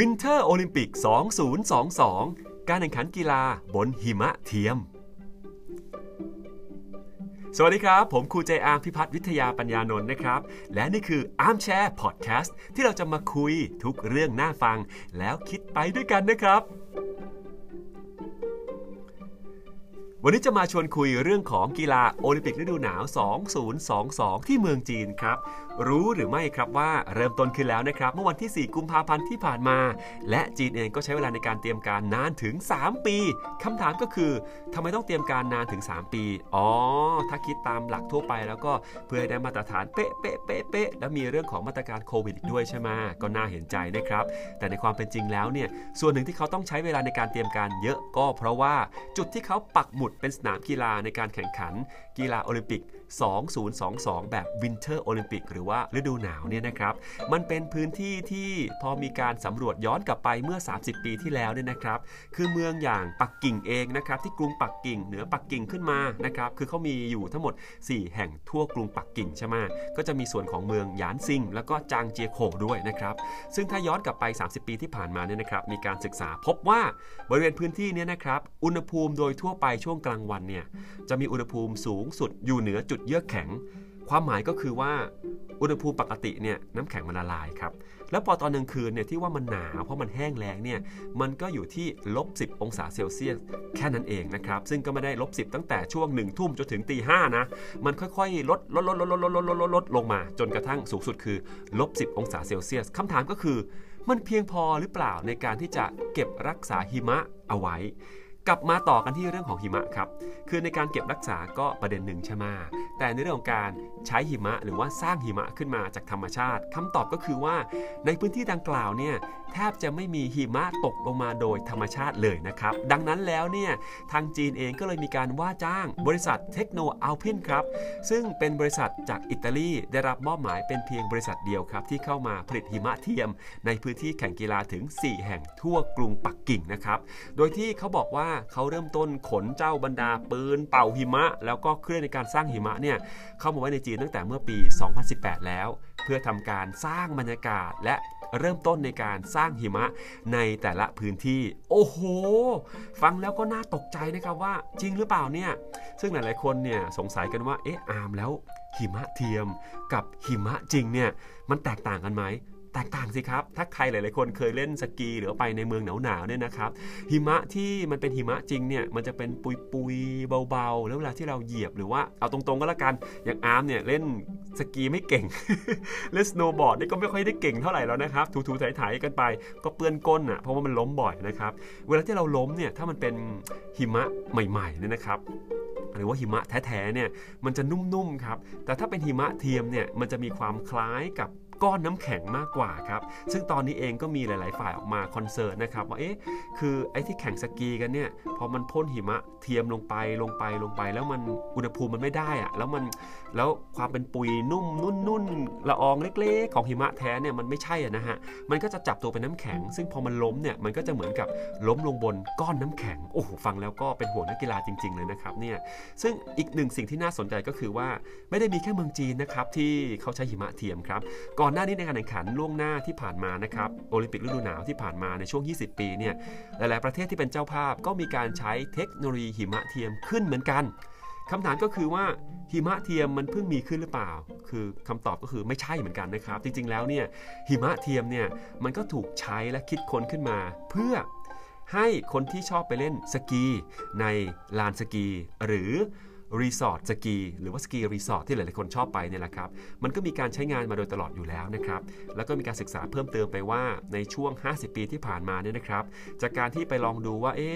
Winter Olympic 2022 การแข่งขันกีฬาบนหิมะเทียม สวัสดีครับ ผมครูใจอาร์พิพัฒน์วิทยาปัญญานนท์นะครับ และนี่คือ Armchair Podcast ที่เราจะมาคุยทุกเรื่องน่าฟัง แล้วคิดไปด้วยกันนะครับ วันนี้จะมาชวนคุยเรื่องของกีฬาโอลิมปิกฤดูหนาว 2022 ที่เมืองจีนครับ รู้หรือไม่ครับว่าเริ่มต้นขึ้นแล้วนะครับ เมื่อวันที่ 4 กุมภาพันธ์ที่ผ่านมา และจีนเองก็ใช้เวลาในการเตรียมการนานถึง 3 ปีคำถามก็คือทำไมต้องเตรียมการนานถึง 3 ปี อ๋อ ถ้าคิดตามหลักทั่วไปแล้วก็เพื่อให้ได้มาตรฐานเป๊ะเป๊ะเป๊ะเป๊ะแล้วมีเรื่องของมาตรการโควิดอีกด้วยใช่ไหมก็น่าเห็นใจนะครับ แต่ในความเป็นจริงแล้วเนี่ยส่วนหนึ่งที่เขาต้องใช้เวลาในการเตรียมการเยอะก็เพราะว่าจุดที่เขาปักหมุดเป็นสนามกีฬาในการแข่งขัน กีฬาโอลิมปิก 2022 แบบ Winter Olympic หรือว่าฤดูหนาวเนี่ยนะครับ มันเป็นพื้นที่ที่พอมีการสำรวจย้อนกลับไปเมื่อ 30 ปีที่แล้วเนี่ยนะครับ คือเมืองอย่างปักกิ่งเองนะครับที่กรุงปักกิ่งเหนือปักกิ่งขึ้นมานะครับ คือเขามีอยู่ทั้งหมด 4 แห่งทั่วกรุงปักกิ่งใช่ไหมก็จะมีส่วนของเมืองเหยียนชิ่ง แล้วก็จางเจียโข่วด้วยนะครับ ซึ่งถ้าย้อนกลับไป 30 ปีที่ผ่านมาเนี่ยนะครับ มีการศึกษาพบว่าบริเวณพื้นที่นี้นะครับ อุณหภูมิโดยทั่วไปช่วงกลางวันเนี่ยจะมีอุณหภูมิสูงสุดอยู่เหนือจุดเยือกแข็ง ความหมายก็คือว่าอุณหภูมิปกติเนี่ยน้ำแข็งมันละลายครับ แล้วพอตอนกลางคืนเนี่ยที่ว่ามันหนาวเพราะมันแห้งแล้งเนี่ยมันก็อยู่ที่ลบ10 องศาเซลเซียสแค่นั้นเองนะครับ ซึ่งก็ไม่ได้ลบ10 ตั้งแต่ช่วงหนึ่งทุ่มจนถึงตีห้านะ มันค่อยๆลดลดลดลดลดลดลดลดลดลดลงมา จนกระทั่งสูงสุดคือลบ10 องศาเซลเซียสคำถามก็คือ มันเพียงพอหรือเปล่าในการที่จะเก็บรักษาหิมะเอาไว้ กลับมาต่อกันที่เรื่องของหิมะครับ คือในการเก็บรักษาก็ประเด็นหนึ่งใช่ไหมแต่ในเรื่องของการใช้หิมะหรือว่าสร้างหิมะขึ้นมาจากธรรมชาติคำตอบก็คือว่าในพื้นที่ดังกล่าวเนี่ยแทบจะไม่มีหิมะตกลงมาโดยธรรมชาติเลยนะครับ ดังนั้นแล้วเนี่ยทางจีนเองก็เลยมีการว่าจ้างบริษัทเทคโนอัลพินครับ ซึ่งเป็นบริษัทจากอิตาลีได้รับมอบหมายเป็นเพียงบริษัทเดียวครับ ที่เข้ามาผลิตหิมะเทียม ในพื้นที่แข่งกีฬาถึง 4 แห่งทั่วกรุงปักกิ่งนะครับ โดยที่เขาบอกว่าเขาเริ่มต้นขนเจ้าบรรดาปืนเป่าหิมะ แล้วก็เครื่องในการสร้างหิมะเนี่ยเข้ามาไว้ในจีนตั้งแต่เมื่อปี 2018 แล้ว เพื่อทำการสร้างบรรยากาศและเริ่มต้นในการสร้างหิมะในแต่ละพื้นที่ โอ้โห ฟังแล้วก็น่าตกใจนะครับว่าจริงหรือเปล่าเนี่ย ซึ่งหลายๆคนเนี่ยสงสัยกันว่าเอ๊ะอามแล้วหิมะเทียมกับหิมะจริงเนี่ยมันแตกต่างกันไหม แตกต่างสิครับ ถ้าใครหลาย ๆ คนเคยเล่นสกีหรือไปในเมืองหนาว ๆ เนี่ยนะครับ หิมะที่มันเป็นหิมะจริงเนี่ย มันจะเป็นปุย ๆ เบา ๆ แล้วเวลาที่เราเหยียบหรือว่าเอาตรง ๆ ก็แล้วกัน อย่างอาร์มเนี่ยเล่นสกีไม่เก่ง เล่นสโนว์บอร์ดนี่ก็ไม่ค่อยได้เก่งเท่าไหร่แล้วนะครับ ถูๆไถๆกันไป ก็เปื้อนก้นอะ เพราะว่ามันล้มบ่อยนะครับ เวลาที่เราล้มเนี่ย ถ้ามันเป็นหิมะใหม่ ๆ เนี่ยนะครับหรือว่าหิมะแท้ๆเนี่ยมันจะนุ่มๆครับ แต่ถ้าเป็นหิมะเทียมเนี่ยมันจะมีความคล้ายกับ ก้อนน้ำแข็งมากกว่าครับ ซึ่งตอนนี้เองก็มีหลาย ๆ ฝ่ายออกมาคอนเซิร์ตนะครับว่าเอ๊ะคือไอ้ที่แข่งสกีกันเนี่ยพอมันพ่นหิมะเทียมลงไปลงไปลงไป แล้วมันอุณหภูมิมันไม่ได้อะแล้วมันแล้วความเป็นปุยนุ่มนุ่นๆละอองเล็ก ๆ ของหิมะแท้เนี่ยมันไม่ใช่อะนะฮะมันก็จะจับตัวเป็นน้ำแข็ง ซึ่งพอมันล้มเนี่ยมันก็จะเหมือนกับล้มลงบนก้อนน้ำแข็งโอ้โหฟังแล้วก็เป็นห่วงนักกีฬาจริง ๆ เลยนะครับเนี่ยซึ่งอีกหนึ่งสิ่งที่น่าสนใจก็คือว่าไม่ได้มีแค่เมืองจีนนะครับที่เขาใช้หิมะเทียมครับก่่อนหน้านี้ในการแข่งขันล่วงหน้าที่ผ่านมานะครับโอลิมปิกฤดูหนาวที่ผ่านมาในช่วง 20 ปีเนี่ยหลาย ๆ ประเทศที่เป็นเจ้าภาพก็มีการใช้เทคโนโลยีหิมะเทียมขึ้นเหมือนกันคำถามก็คือว่าหิมะเทียมมันเพิ่งมีขึ้นหรือเปล่า คือคำตอบก็คือไม่ใช่เหมือนกันนะครับ จริง ๆ แล้วเนี่ยหิมะเทียมเนี่ยมันก็ถูกใช้และคิดค้นขึ้นมา เพื่อให้คนที่ชอบไปเล่นสกีในลานสกี หรือ รีสอร์ทสกีหรือว่า ski resort ที่หลาย ๆ คนชอบไปเนี่ยแหละครับ มันก็มีการใช้งานมาโดยตลอดอยู่แล้วนะครับ แล้วก็มีการศึกษาเพิ่มเติมไปว่าในช่วง 50 ปีที่ผ่านมาเนี่ยนะครับ จากการที่ไปลองดูว่า เอ๊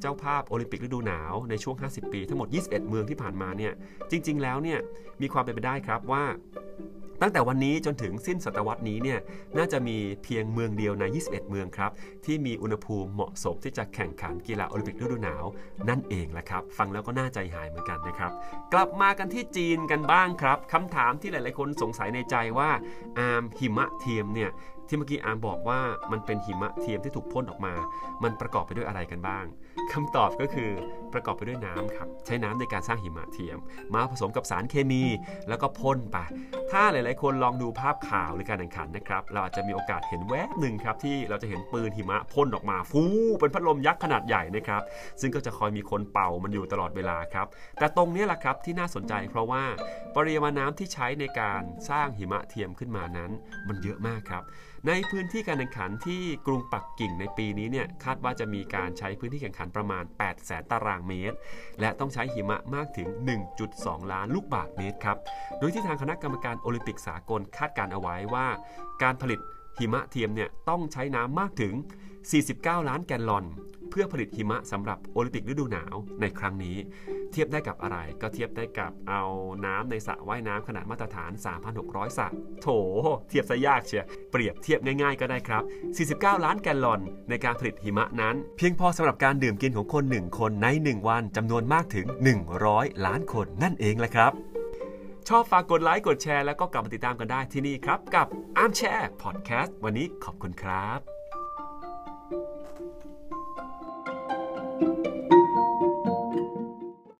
เจ้าภาพโอลิมปิกฤดูหนาวในช่วง 50 ปี ทั้งหมด 21 เมืองที่ผ่านมาเนี่ย จริง ๆ แล้วเนี่ย มีความเป็นไปได้ครับว่า ตั้งแต่วันนี้จนถึงสิ้นศตวรรษนี้เนี่ยน่าจะมีเพียงเมืองเดียวใน 21 เมืองครับ ที่มีอุณหภูมิเหมาะสมที่จะแข่งขันกีฬาโอลิมปิกฤดูหนาว นั่นเองแหละครับ ฟังแล้วก็น่าใจหายเหมือนกันนะครับ กลับมากันที่จีนกันบ้างครับคำถามที่หลาย ๆ คนสงสัยในใจว่าอามหิมะเทียมเนี่ยที่เมื่อกี้อาร์มบอกว่ามันเป็นหิมะเทียมที่ถูกพ่นออกมา มันประกอบไปด้วยอะไรกันบ้างคำตอบก็คือประกอบไปด้วยน้ำครับ ใช้น้ำในการสร้างหิมะเทียม มาผสมกับสารเคมี แล้วก็พ่นไป ถ้าหลายๆ คนลองดูภาพข่าวหรือการแข่งขันนะครับ เราอาจจะมีโอกาสเห็นแวบหนึ่งครับที่เราจะเห็นปืนหิมะพ่นออกมา ฟู เป็นพัดลมยักษ์ขนาดใหญ่นะครับ ซึ่งก็จะคอยมีคนเป่ามันอยู่ตลอดเวลาครับ แต่ตรงนี้แหละครับที่น่าสนใจเพราะว่าปริมาณน้ำที่ใช้ในการสร้างหิมะเทียมขึ้นมานั้น มันเยอะมากครับในพื้นที่การแข่งขันที่กรุงปักกิ่งในปีนี้เนี่ยคาดว่าจะมีการใช้พื้นที่แข่งขันประมาณ 8 0 0แสนตารางเมตร และต้องใช้หิมะมากถึง 1.2 ล้านลูกบาศก์เมตรครับ โดยที่ทางคณะกรรมการโอลิมปิกสากลคาดการเอาไว้ว่า การผลิตหิมะเทียมเนี่ยต้องใช้น้ำมากถึง 49 ล้านแกลลอน เพื่อผลิตหิมะสำหรับโอลิมปิกฤดูหนาวในครั้งนี้ เทียบได้กับอะไร ก็เทียบได้กับเอาน้ำในสระว่ายน้ำขนาดมาตรฐาน 3,600 สระโถ เทียบซะยากเชียเปรียบเทียบง่ายๆก็ได้ครับ 49 ล้านแกลลอนในการผลิตหิมะนั้น เพียงพอสำหรับการดื่มกินของคน 1 คนใน 1 วันจำนวนมากถึง 100 ล้านคนนั่นเองแหละครับชอบฝากกดไลค์ กดแชร์ แล้วก็กลับมาติดตามกันได้ที่นี่ครับ กับอาร์มแชร์พอดแคสต์วันนี้ขอบคุณครับ